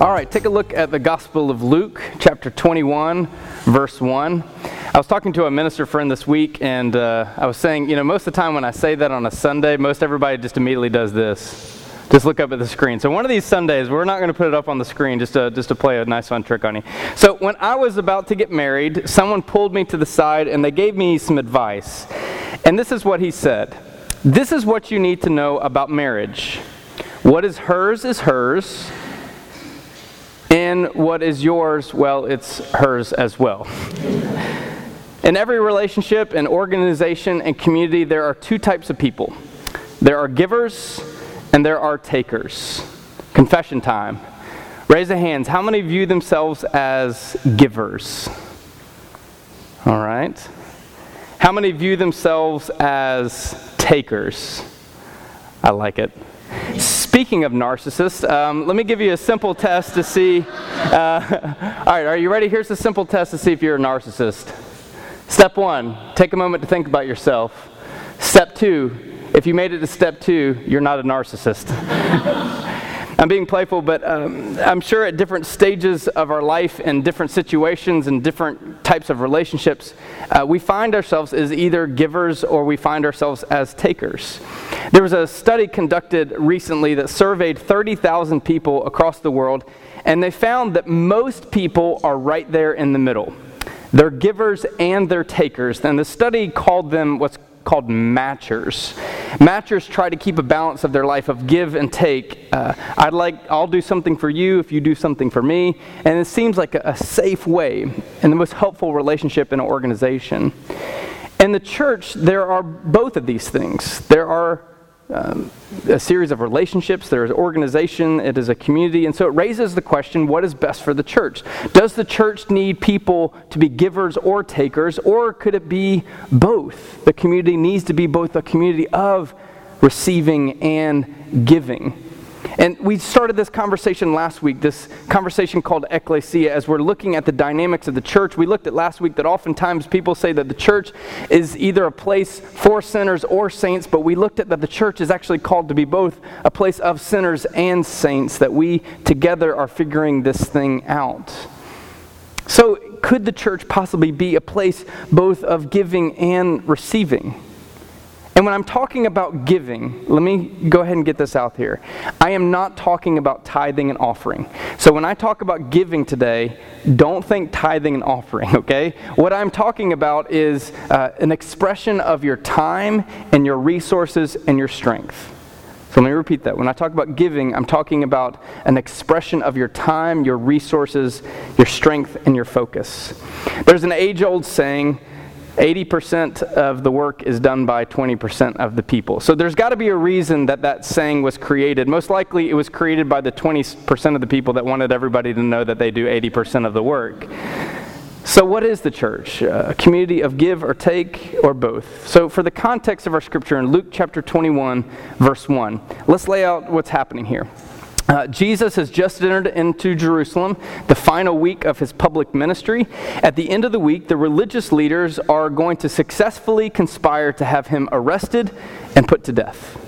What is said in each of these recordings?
All right, take a look at the Gospel of Luke, chapter 21, verse 1. I was talking to a minister friend this week, and uh, I was saying, you know, most of the time when I say that on a Sunday, most everybody just immediately does this. Just look up at the screen. So one of these Sundays, we're not going to put it up on the screen just to, just to play a nice fun trick on you. So when I was about to get married, someone pulled me to the side and they gave me some advice. And this is what he said. This is what you need to know about marriage. What is hers is hers, and what is yours, well, it's hers as well. In every relationship and organization and community, there are two types of people there are givers and there are takers. Confession time. Raise the hands. How many view themselves as givers? All right. How many view themselves as takers? I like it. Speaking of narcissists, um, let me give you a simple test to see. Uh, all right, are you ready? Here's a simple test to see if you're a narcissist. Step one, take a moment to think about yourself. Step two, if you made it to step two, you're not a narcissist. I'm being playful, but um, I'm sure at different stages of our life and different situations and different types of relationships, uh, we find ourselves as either givers or we find ourselves as takers. There was a study conducted recently that surveyed 30,000 people across the world, and they found that most people are right there in the middle. They're givers and they're takers. And the study called them what's called matchers. Matchers try to keep a balance of their life of give and take. Uh, I'd like, I'll do something for you if you do something for me. And it seems like a, a safe way and the most helpful relationship in an organization. In the church, there are both of these things. There are um, a series of relationships, there is organization, it is a community, and so it raises the question what is best for the church? Does the church need people to be givers or takers, or could it be both? The community needs to be both a community of receiving and giving. And we started this conversation last week, this conversation called Ekklesia, as we're looking at the dynamics of the church. We looked at last week that oftentimes people say that the church is either a place for sinners or saints, but we looked at that the church is actually called to be both a place of sinners and saints, that we together are figuring this thing out. So, could the church possibly be a place both of giving and receiving? And when I'm talking about giving, let me go ahead and get this out here. I am not talking about tithing and offering. So when I talk about giving today, don't think tithing and offering, okay? What I'm talking about is uh, an expression of your time and your resources and your strength. So let me repeat that. When I talk about giving, I'm talking about an expression of your time, your resources, your strength, and your focus. There's an age old saying 80% of the work is done by 20% of the people. So there's got to be a reason that that saying was created. Most likely it was created by the 20% of the people that wanted everybody to know that they do 80% of the work. So, what is the church? Uh, a community of give or take or both? So, for the context of our scripture in Luke chapter 21, verse 1, let's lay out what's happening here. Uh, Jesus has just entered into Jerusalem, the final week of his public ministry. At the end of the week, the religious leaders are going to successfully conspire to have him arrested and put to death.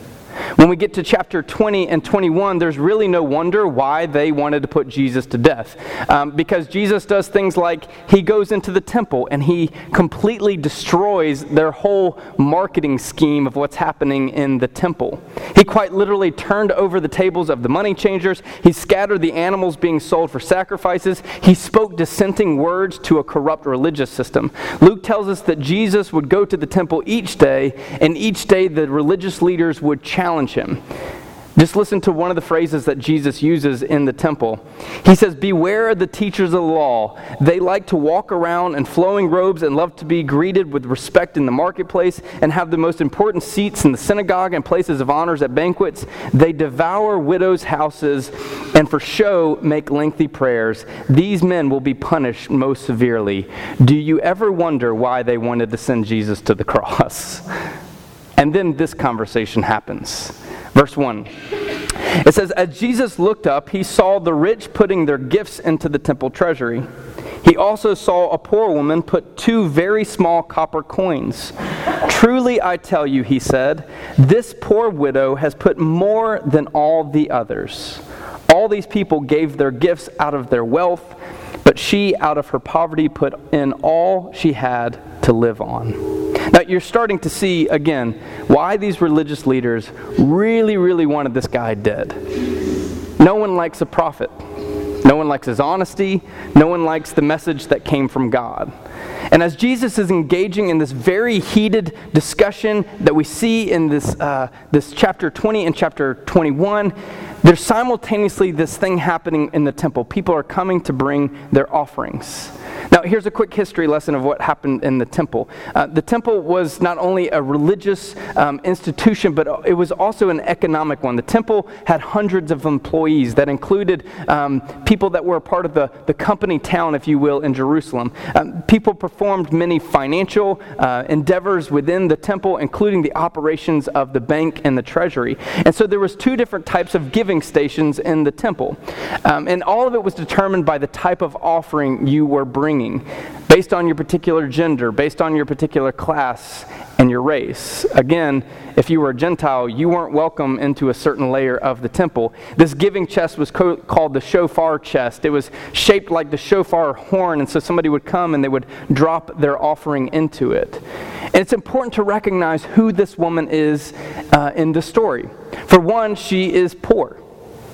When we get to chapter 20 and 21, there's really no wonder why they wanted to put Jesus to death. Um, because Jesus does things like he goes into the temple and he completely destroys their whole marketing scheme of what's happening in the temple. He quite literally turned over the tables of the money changers, he scattered the animals being sold for sacrifices, he spoke dissenting words to a corrupt religious system. Luke tells us that Jesus would go to the temple each day, and each day the religious leaders would challenge challenge him. Just listen to one of the phrases that Jesus uses in the temple. He says, Beware of the teachers of the law. They like to walk around in flowing robes and love to be greeted with respect in the marketplace and have the most important seats in the synagogue and places of honors at banquets. They devour widows' houses and for show make lengthy prayers. These men will be punished most severely. Do you ever wonder why they wanted to send Jesus to the cross? And then this conversation happens. Verse 1. It says, As Jesus looked up, he saw the rich putting their gifts into the temple treasury. He also saw a poor woman put two very small copper coins. Truly, I tell you, he said, this poor widow has put more than all the others. All these people gave their gifts out of their wealth, but she, out of her poverty, put in all she had to live on. Now, you're starting to see, again, why these religious leaders really, really wanted this guy dead. No one likes a prophet. No one likes his honesty. No one likes the message that came from God. And as Jesus is engaging in this very heated discussion that we see in this, uh, this chapter 20 and chapter 21, there's simultaneously this thing happening in the temple. People are coming to bring their offerings. Now, here's a quick history lesson of what happened in the temple. Uh, the temple was not only a religious um, institution, but it was also an economic one. The temple had hundreds of employees that included um, people that were a part of the, the company town, if you will, in Jerusalem. Um, people performed many financial uh, endeavors within the temple, including the operations of the bank and the treasury. And so there was two different types of giving stations in the temple. Um, and all of it was determined by the type of offering you were bringing based on your particular gender, based on your particular class and your race. Again, if you were a Gentile, you weren't welcome into a certain layer of the temple. This giving chest was co- called the shofar chest. It was shaped like the shofar horn, and so somebody would come and they would drop their offering into it. And it's important to recognize who this woman is uh, in the story. For one, she is poor.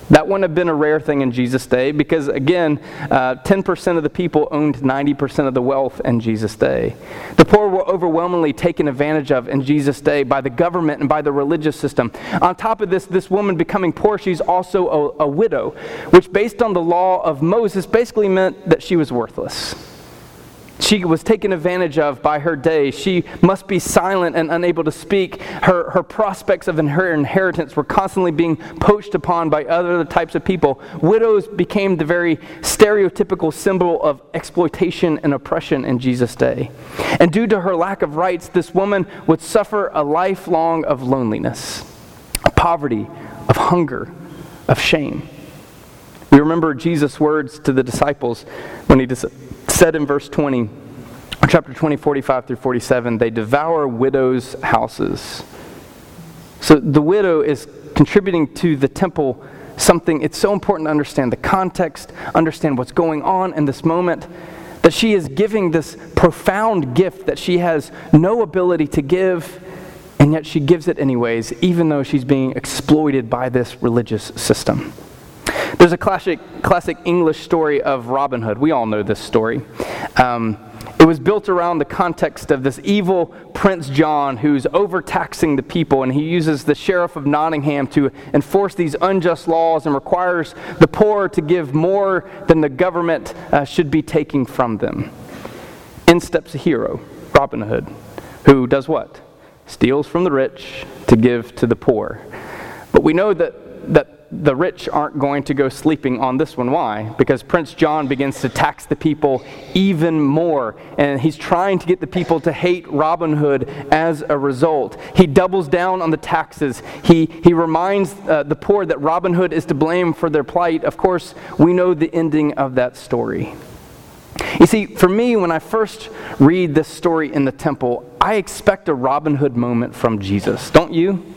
That wouldn't have been a rare thing in Jesus' day because, again, uh, 10% of the people owned 90% of the wealth in Jesus' day. The poor were overwhelmingly taken advantage of in Jesus' day by the government and by the religious system. On top of this, this woman becoming poor, she's also a, a widow, which, based on the law of Moses, basically meant that she was worthless. She was taken advantage of by her day. She must be silent and unable to speak. Her, her prospects of her inheritance were constantly being poached upon by other types of people. Widows became the very stereotypical symbol of exploitation and oppression in Jesus' day. And due to her lack of rights, this woman would suffer a lifelong of loneliness, of poverty, of hunger, of shame. We remember Jesus' words to the disciples when he said in verse 20, chapter 20, 45 through 47, they devour widows' houses. So the widow is contributing to the temple something, it's so important to understand the context, understand what's going on in this moment, that she is giving this profound gift that she has no ability to give, and yet she gives it anyways, even though she's being exploited by this religious system. There's a classic, classic English story of Robin Hood. We all know this story. Um, it was built around the context of this evil Prince John who's overtaxing the people, and he uses the sheriff of Nottingham to enforce these unjust laws and requires the poor to give more than the government uh, should be taking from them. In steps a hero, Robin Hood, who does what? Steals from the rich to give to the poor. But we know that, that the rich aren't going to go sleeping on this one. Why? Because Prince John begins to tax the people even more, and he's trying to get the people to hate Robin Hood as a result. He doubles down on the taxes. He, he reminds uh, the poor that Robin Hood is to blame for their plight. Of course, we know the ending of that story. You see, for me, when I first read this story in the temple, I expect a Robin Hood moment from Jesus. Don't you?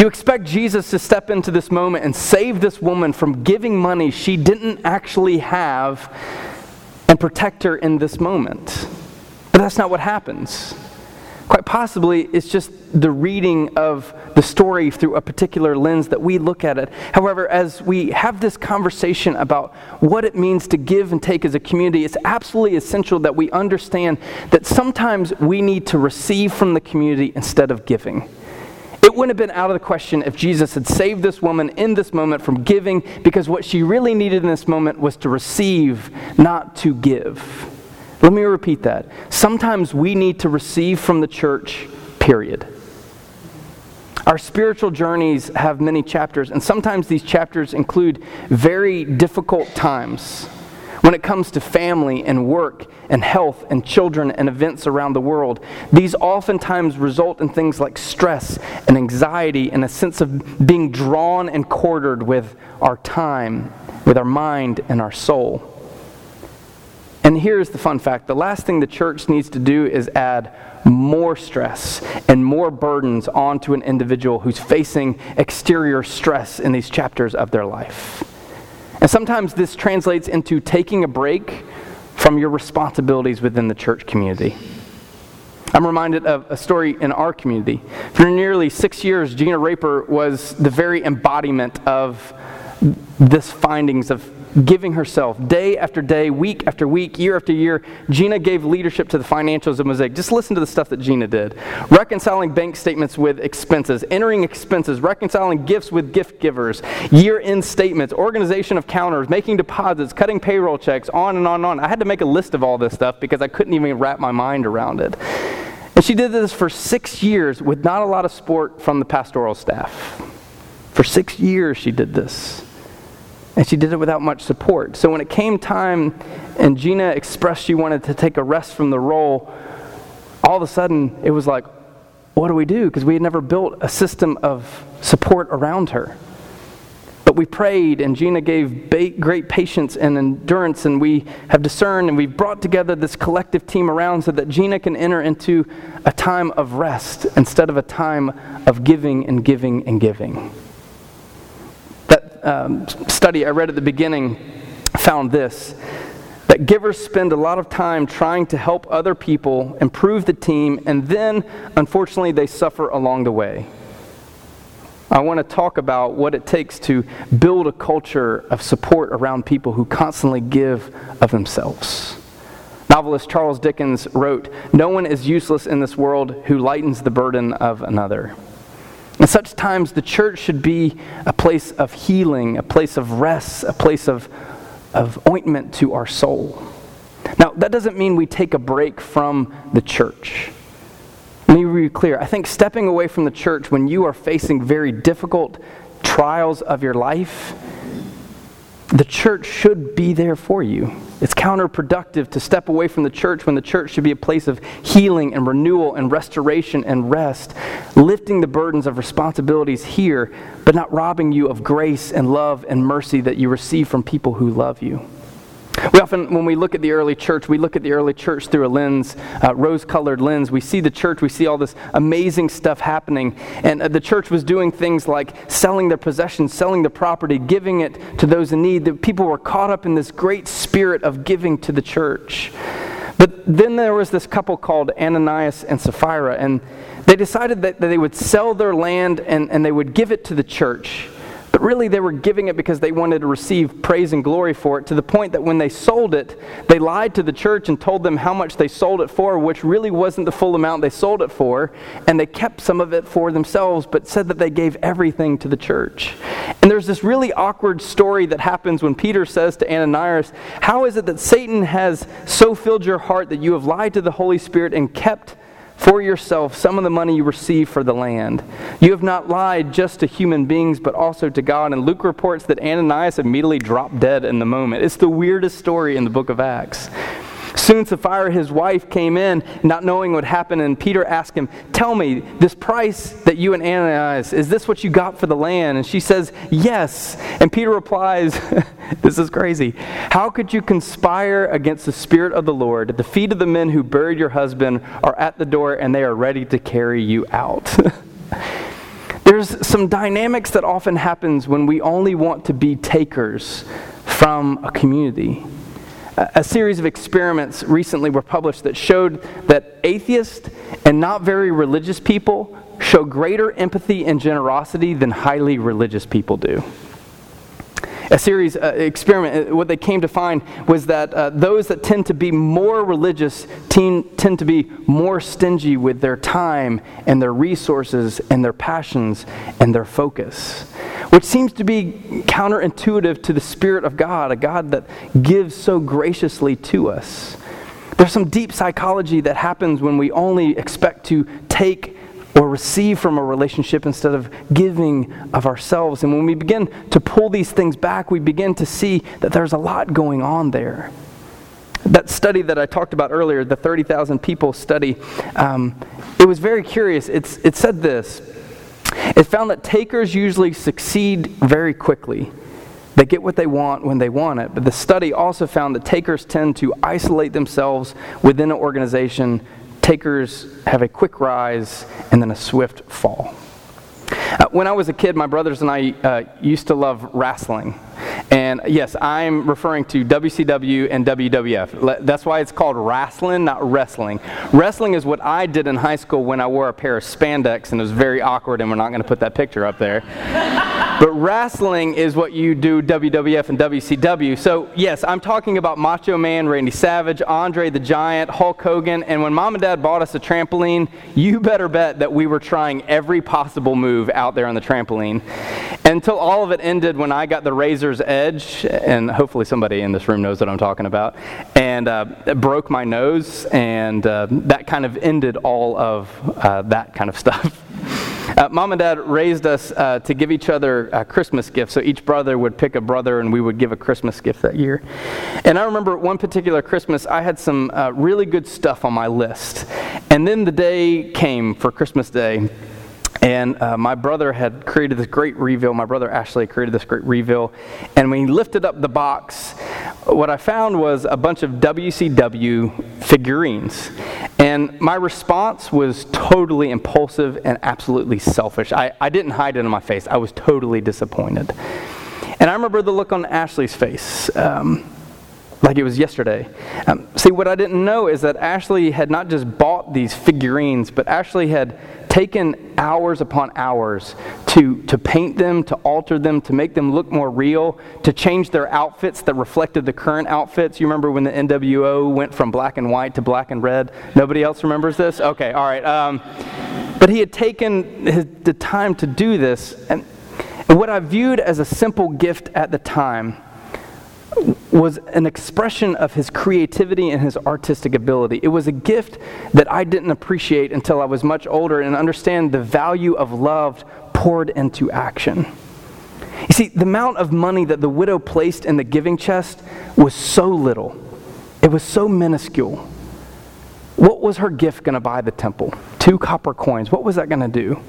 You expect Jesus to step into this moment and save this woman from giving money she didn't actually have and protect her in this moment. But that's not what happens. Quite possibly, it's just the reading of the story through a particular lens that we look at it. However, as we have this conversation about what it means to give and take as a community, it's absolutely essential that we understand that sometimes we need to receive from the community instead of giving. It wouldn't have been out of the question if Jesus had saved this woman in this moment from giving because what she really needed in this moment was to receive, not to give. Let me repeat that. Sometimes we need to receive from the church, period. Our spiritual journeys have many chapters, and sometimes these chapters include very difficult times when it comes to family and work and health and children and events around the world. These oftentimes result in things like stress and anxiety and a sense of being drawn and quartered with our time, with our mind and our soul. And here's the fun fact the last thing the church needs to do is add more stress and more burdens onto an individual who's facing exterior stress in these chapters of their life. And sometimes this translates into taking a break from your responsibilities within the church community. I'm reminded of a story in our community. For nearly six years, Gina Raper was the very embodiment of this findings of giving herself day after day, week after week, year after year. Gina gave leadership to the financials of Mosaic. Just listen to the stuff that Gina did reconciling bank statements with expenses, entering expenses, reconciling gifts with gift givers, year end statements, organization of counters, making deposits, cutting payroll checks, on and on and on. I had to make a list of all this stuff because I couldn't even wrap my mind around it. And she did this for six years with not a lot of support from the pastoral staff. For six years, she did this. And she did it without much support. So when it came time and Gina expressed she wanted to take a rest from the role, all of a sudden it was like, what do we do? Because we had never built a system of support around her. But we prayed, and Gina gave ba- great patience and endurance, and we have discerned, and we've brought together this collective team around so that Gina can enter into a time of rest instead of a time of giving and giving and giving um, study I read at the beginning found this that givers spend a lot of time trying to help other people improve the team, and then, unfortunately, they suffer along the way. I want to talk about what it takes to build a culture of support around people who constantly give of themselves. Novelist Charles Dickens wrote, No one is useless in this world who lightens the burden of another. In such times, the church should be a place of healing, a place of rest, a place of, of ointment to our soul. Now, that doesn't mean we take a break from the church. Let me be clear. I think stepping away from the church when you are facing very difficult trials of your life the church should be there for you. It's counterproductive to step away from the church when the church should be a place of healing and renewal and restoration and rest, lifting the burdens of responsibilities here, but not robbing you of grace and love and mercy that you receive from people who love you. We often, when we look at the early church, we look at the early church through a lens, uh, rose colored lens. We see the church, we see all this amazing stuff happening. And uh, the church was doing things like selling their possessions, selling the property, giving it to those in need. The people were caught up in this great spirit of giving to the church. But then there was this couple called Ananias and Sapphira, and they decided that, that they would sell their land and, and they would give it to the church. But really, they were giving it because they wanted to receive praise and glory for it, to the point that when they sold it, they lied to the church and told them how much they sold it for, which really wasn't the full amount they sold it for. And they kept some of it for themselves, but said that they gave everything to the church. And there's this really awkward story that happens when Peter says to Ananias, How is it that Satan has so filled your heart that you have lied to the Holy Spirit and kept for yourself some of the money you receive for the land. You have not lied just to human beings, but also to God. And Luke reports that Ananias immediately dropped dead in the moment. It's the weirdest story in the book of Acts. Soon Sapphira, his wife, came in, not knowing what happened, and Peter asked him, Tell me, this price that you and Ananias, is this what you got for the land? And she says, Yes. And Peter replies, This is crazy. How could you conspire against the Spirit of the Lord? The feet of the men who buried your husband are at the door, and they are ready to carry you out. There's some dynamics that often happens when we only want to be takers from a community a series of experiments recently were published that showed that atheists and not very religious people show greater empathy and generosity than highly religious people do. A series uh, experiment, uh, what they came to find was that uh, those that tend to be more religious tend, tend to be more stingy with their time and their resources and their passions and their focus, which seems to be counterintuitive to the Spirit of God, a God that gives so graciously to us. There's some deep psychology that happens when we only expect to take or receive from a relationship instead of giving of ourselves. And when we begin to pull these things back, we begin to see that there's a lot going on there. That study that I talked about earlier, the 30,000 people study, um, it was very curious. It's, it said this it found that takers usually succeed very quickly. They get what they want when they want it. But the study also found that takers tend to isolate themselves within an organization takers have a quick rise and then a swift fall. Uh, when I was a kid, my brothers and I uh, used to love wrestling. And yes, I'm referring to WCW and WWF. That's why it's called wrestling, not wrestling. Wrestling is what I did in high school when I wore a pair of spandex, and it was very awkward, and we're not going to put that picture up there. But wrestling is what you do WWF and WCW. So, yes, I'm talking about Macho Man, Randy Savage, Andre the Giant, Hulk Hogan, and when mom and dad bought us a trampoline, you better bet that we were trying every possible move out there on the trampoline. Until all of it ended when I got the razor's edge, and hopefully somebody in this room knows what I'm talking about, and uh, broke my nose, and uh, that kind of ended all of uh, that kind of stuff. Uh, Mom and Dad raised us uh, to give each other a Christmas gifts. So each brother would pick a brother, and we would give a Christmas gift that year. And I remember one particular Christmas, I had some uh, really good stuff on my list. And then the day came for Christmas Day, and uh, my brother had created this great reveal. My brother Ashley created this great reveal. And when he lifted up the box, what I found was a bunch of WCW figurines. And my response was totally impulsive and absolutely selfish. I, I didn't hide it in my face, I was totally disappointed. And I remember the look on Ashley's face. Um, like it was yesterday. Um, see, what I didn't know is that Ashley had not just bought these figurines, but Ashley had taken hours upon hours to, to paint them, to alter them, to make them look more real, to change their outfits that reflected the current outfits. You remember when the NWO went from black and white to black and red? Nobody else remembers this? Okay, all right. Um, but he had taken his, the time to do this. And, and what I viewed as a simple gift at the time was an expression of his creativity and his artistic ability. It was a gift that I didn't appreciate until I was much older and understand the value of love poured into action. You see, the amount of money that the widow placed in the giving chest was so little, it was so minuscule. What was her gift going to buy the temple? Two copper coins. What was that going to do?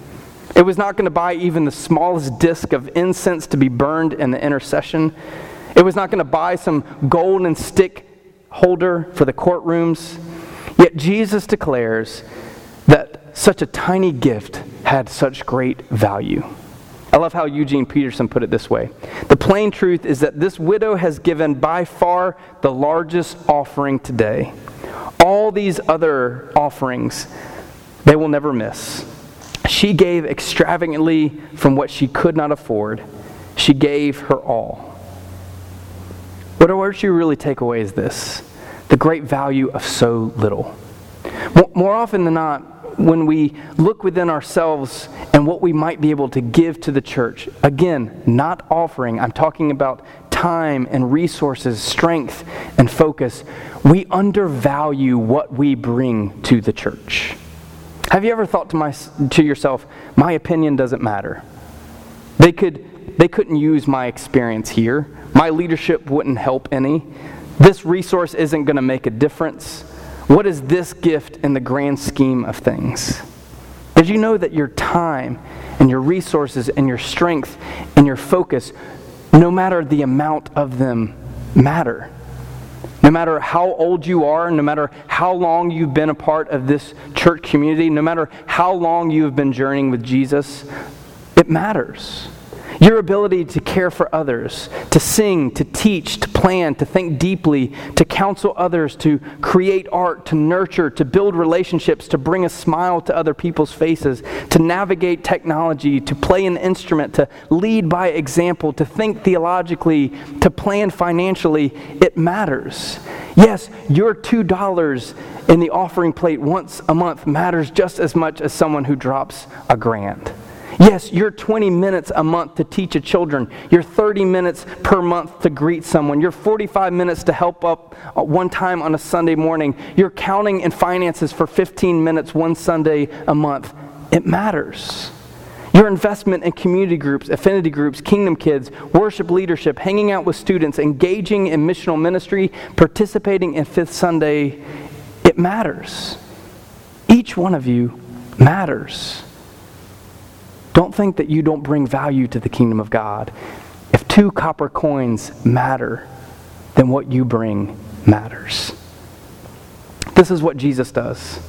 It was not going to buy even the smallest disc of incense to be burned in the intercession. It was not going to buy some golden stick holder for the courtrooms. Yet Jesus declares that such a tiny gift had such great value. I love how Eugene Peterson put it this way The plain truth is that this widow has given by far the largest offering today. All these other offerings, they will never miss. She gave extravagantly from what she could not afford, she gave her all. What I want you to really take away is this the great value of so little. More often than not, when we look within ourselves and what we might be able to give to the church, again, not offering, I'm talking about time and resources, strength and focus, we undervalue what we bring to the church. Have you ever thought to, my, to yourself, my opinion doesn't matter? They, could, they couldn't use my experience here. My leadership wouldn't help any. This resource isn't going to make a difference. What is this gift in the grand scheme of things? Did you know that your time and your resources and your strength and your focus, no matter the amount of them, matter? No matter how old you are, no matter how long you've been a part of this church community, no matter how long you've been journeying with Jesus, it matters. Your ability to care for others, to sing, to teach, to plan, to think deeply, to counsel others, to create art, to nurture, to build relationships, to bring a smile to other people's faces, to navigate technology, to play an instrument, to lead by example, to think theologically, to plan financially, it matters. Yes, your $2 in the offering plate once a month matters just as much as someone who drops a grand. Yes, your 20 minutes a month to teach a children, your 30 minutes per month to greet someone, your 45 minutes to help up uh, one time on a Sunday morning, your counting and finances for 15 minutes one Sunday a month. It matters. Your investment in community groups, affinity groups, kingdom kids, worship leadership, hanging out with students, engaging in missional ministry, participating in Fifth Sunday, it matters. Each one of you matters. Don't think that you don't bring value to the kingdom of God. If two copper coins matter, then what you bring matters. This is what Jesus does.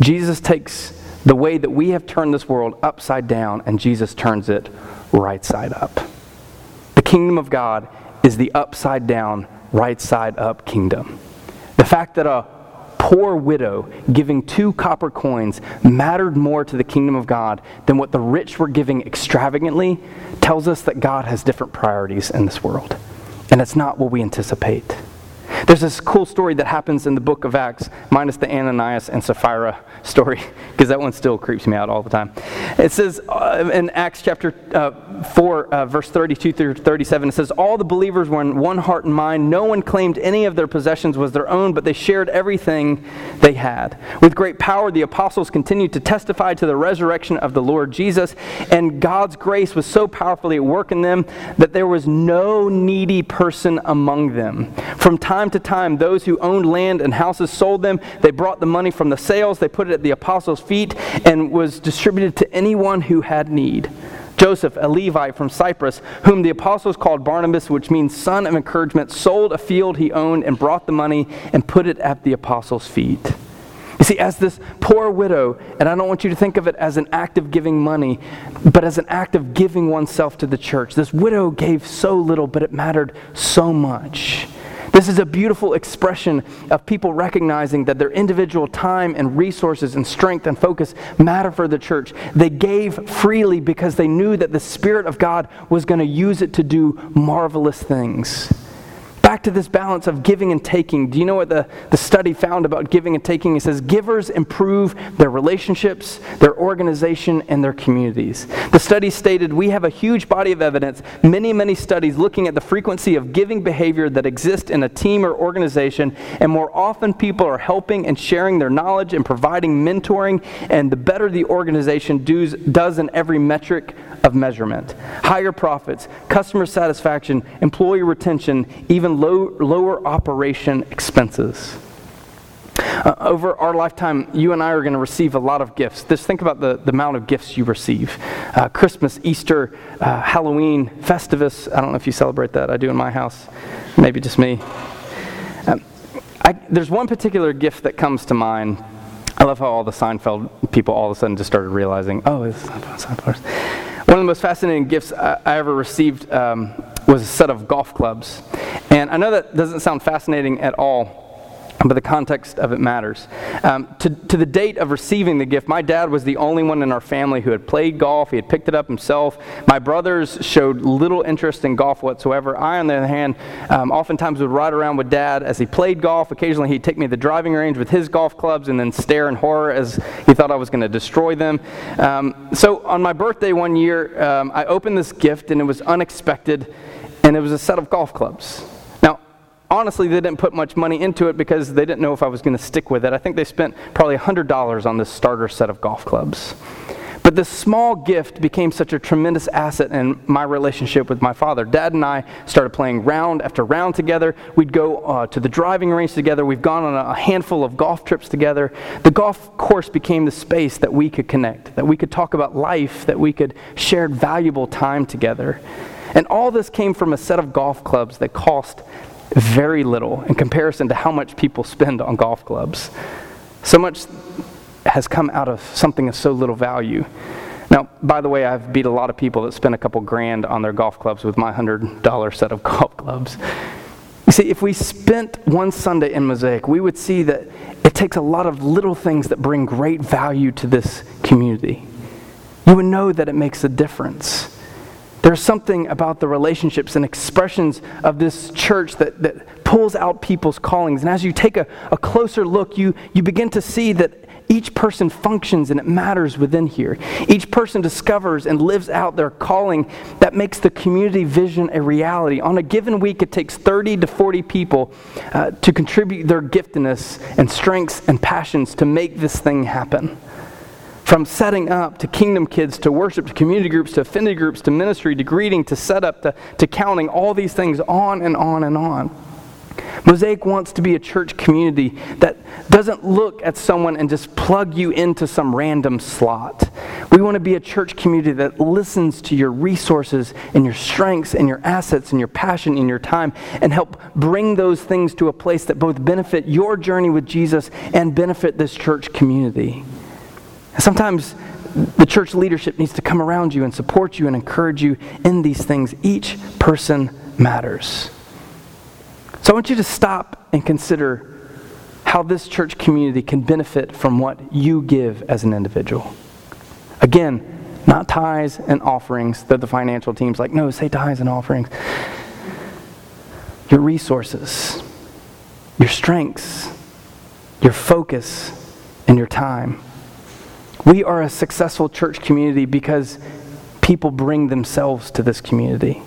Jesus takes the way that we have turned this world upside down, and Jesus turns it right side up. The kingdom of God is the upside down, right side up kingdom. The fact that a poor widow giving two copper coins mattered more to the kingdom of God than what the rich were giving extravagantly tells us that God has different priorities in this world. And it's not what we anticipate. There's this cool story that happens in the book of Acts, minus the Ananias and Sapphira story, because that one still creeps me out all the time. It says uh, in Acts chapter uh, 4, uh, verse 32 through 37, it says, All the believers were in one heart and mind. No one claimed any of their possessions was their own, but they shared everything they had. With great power, the apostles continued to testify to the resurrection of the Lord Jesus, and God's grace was so powerfully at work in them that there was no needy person among them. From time to time, those who owned land and houses sold them. They brought the money from the sales, they put it at the apostles' feet, and was distributed to anyone who had need. Joseph, a Levite from Cyprus, whom the apostles called Barnabas, which means son of encouragement, sold a field he owned and brought the money and put it at the apostles' feet. You see, as this poor widow, and I don't want you to think of it as an act of giving money, but as an act of giving oneself to the church. This widow gave so little, but it mattered so much. This is a beautiful expression of people recognizing that their individual time and resources and strength and focus matter for the church. They gave freely because they knew that the Spirit of God was going to use it to do marvelous things. Back to this balance of giving and taking. Do you know what the, the study found about giving and taking? It says givers improve their relationships, their organization, and their communities. The study stated we have a huge body of evidence, many, many studies looking at the frequency of giving behavior that exists in a team or organization, and more often people are helping and sharing their knowledge and providing mentoring, and the better the organization does, does in every metric of measurement. Higher profits, customer satisfaction, employee retention, even low, lower operation expenses. Uh, over our lifetime, you and I are going to receive a lot of gifts. Just think about the, the amount of gifts you receive uh, Christmas, Easter, uh, Halloween, Festivus. I don't know if you celebrate that. I do in my house. Maybe just me. Um, I, there's one particular gift that comes to mind. I love how all the Seinfeld people all of a sudden just started realizing, oh, it's Seinfeld. One of the most fascinating gifts I, I ever received um, was a set of golf clubs. And I know that doesn't sound fascinating at all, but the context of it matters. Um, to, to the date of receiving the gift, my dad was the only one in our family who had played golf. He had picked it up himself. My brothers showed little interest in golf whatsoever. I, on the other hand, um, oftentimes would ride around with dad as he played golf. Occasionally, he'd take me to the driving range with his golf clubs and then stare in horror as he thought I was going to destroy them. Um, so, on my birthday one year, um, I opened this gift and it was unexpected and it was a set of golf clubs. Honestly, they didn't put much money into it because they didn't know if I was going to stick with it. I think they spent probably $100 on this starter set of golf clubs. But this small gift became such a tremendous asset in my relationship with my father. Dad and I started playing round after round together. We'd go uh, to the driving range together. We've gone on a handful of golf trips together. The golf course became the space that we could connect, that we could talk about life, that we could share valuable time together. And all this came from a set of golf clubs that cost very little in comparison to how much people spend on golf clubs. So much has come out of something of so little value. Now, by the way, I've beat a lot of people that spend a couple grand on their golf clubs with my $100 set of golf clubs. You see, if we spent one Sunday in Mosaic, we would see that it takes a lot of little things that bring great value to this community. You would know that it makes a difference. There's something about the relationships and expressions of this church that, that pulls out people's callings. And as you take a, a closer look, you, you begin to see that each person functions and it matters within here. Each person discovers and lives out their calling that makes the community vision a reality. On a given week, it takes 30 to 40 people uh, to contribute their giftedness and strengths and passions to make this thing happen. From setting up to kingdom kids to worship to community groups to affinity groups to ministry to greeting to setup to, to counting, all these things on and on and on. Mosaic wants to be a church community that doesn't look at someone and just plug you into some random slot. We want to be a church community that listens to your resources and your strengths and your assets and your passion and your time and help bring those things to a place that both benefit your journey with Jesus and benefit this church community. Sometimes the church leadership needs to come around you and support you and encourage you in these things. Each person matters. So I want you to stop and consider how this church community can benefit from what you give as an individual. Again, not tithes and offerings that the financial team's like, no, say tithes and offerings. Your resources, your strengths, your focus, and your time. We are a successful church community because people bring themselves to this community.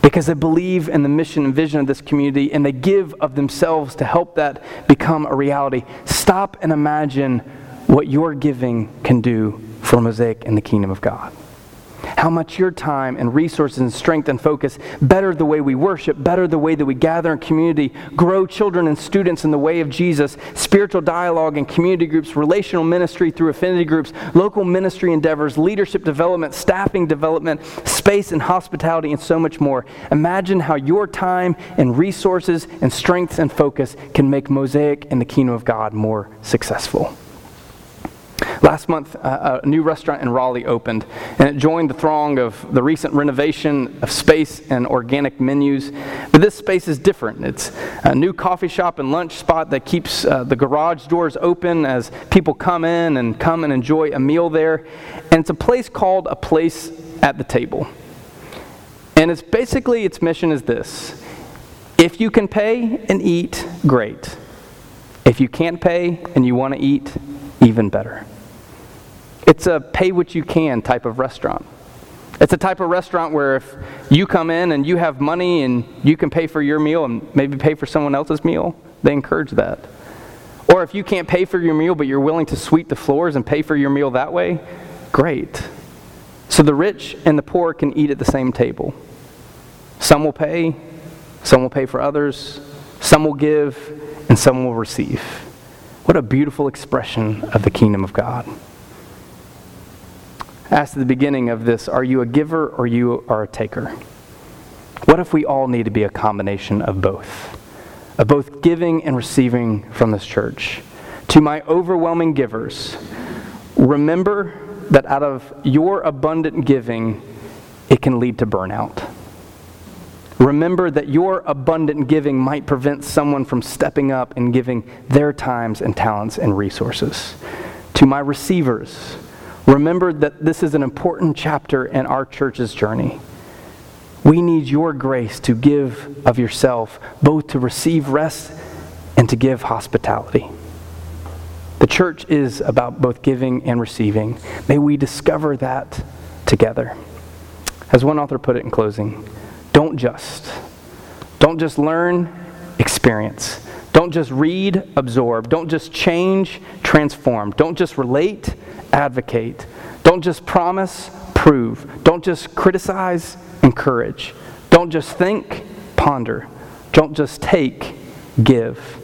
Because they believe in the mission and vision of this community and they give of themselves to help that become a reality. Stop and imagine what your giving can do for Mosaic and the kingdom of God how much your time and resources and strength and focus better the way we worship, better the way that we gather in community, grow children and students in the way of Jesus, spiritual dialogue and community groups, relational ministry through affinity groups, local ministry endeavors, leadership development, staffing development, space and hospitality, and so much more. Imagine how your time and resources and strengths and focus can make Mosaic and the kingdom of God more successful. Last month, uh, a new restaurant in Raleigh opened, and it joined the throng of the recent renovation of space and organic menus. But this space is different. It's a new coffee shop and lunch spot that keeps uh, the garage doors open as people come in and come and enjoy a meal there. And it's a place called A Place at the Table. And it's basically, its mission is this if you can pay and eat, great. If you can't pay and you want to eat, even better. It's a pay what you can type of restaurant. It's a type of restaurant where if you come in and you have money and you can pay for your meal and maybe pay for someone else's meal, they encourage that. Or if you can't pay for your meal but you're willing to sweep the floors and pay for your meal that way, great. So the rich and the poor can eat at the same table. Some will pay, some will pay for others, some will give, and some will receive. What a beautiful expression of the kingdom of God asked at the beginning of this Are you a giver or you are a taker? What if we all need to be a combination of both? Of both giving and receiving from this church. To my overwhelming givers, remember that out of your abundant giving, it can lead to burnout. Remember that your abundant giving might prevent someone from stepping up and giving their times and talents and resources. To my receivers, Remember that this is an important chapter in our church's journey. We need your grace to give of yourself, both to receive rest and to give hospitality. The church is about both giving and receiving. May we discover that together. As one author put it in closing, don't just. Don't just learn, experience. Don't just read, absorb. Don't just change, transform. Don't just relate, advocate. Don't just promise, prove. Don't just criticize, encourage. Don't just think, ponder. Don't just take, give.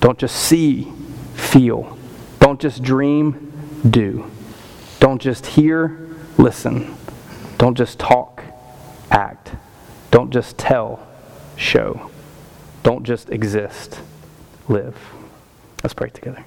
Don't just see, feel. Don't just dream, do. Don't just hear, listen. Don't just talk, act. Don't just tell, show. Don't just exist, live. Let's pray together.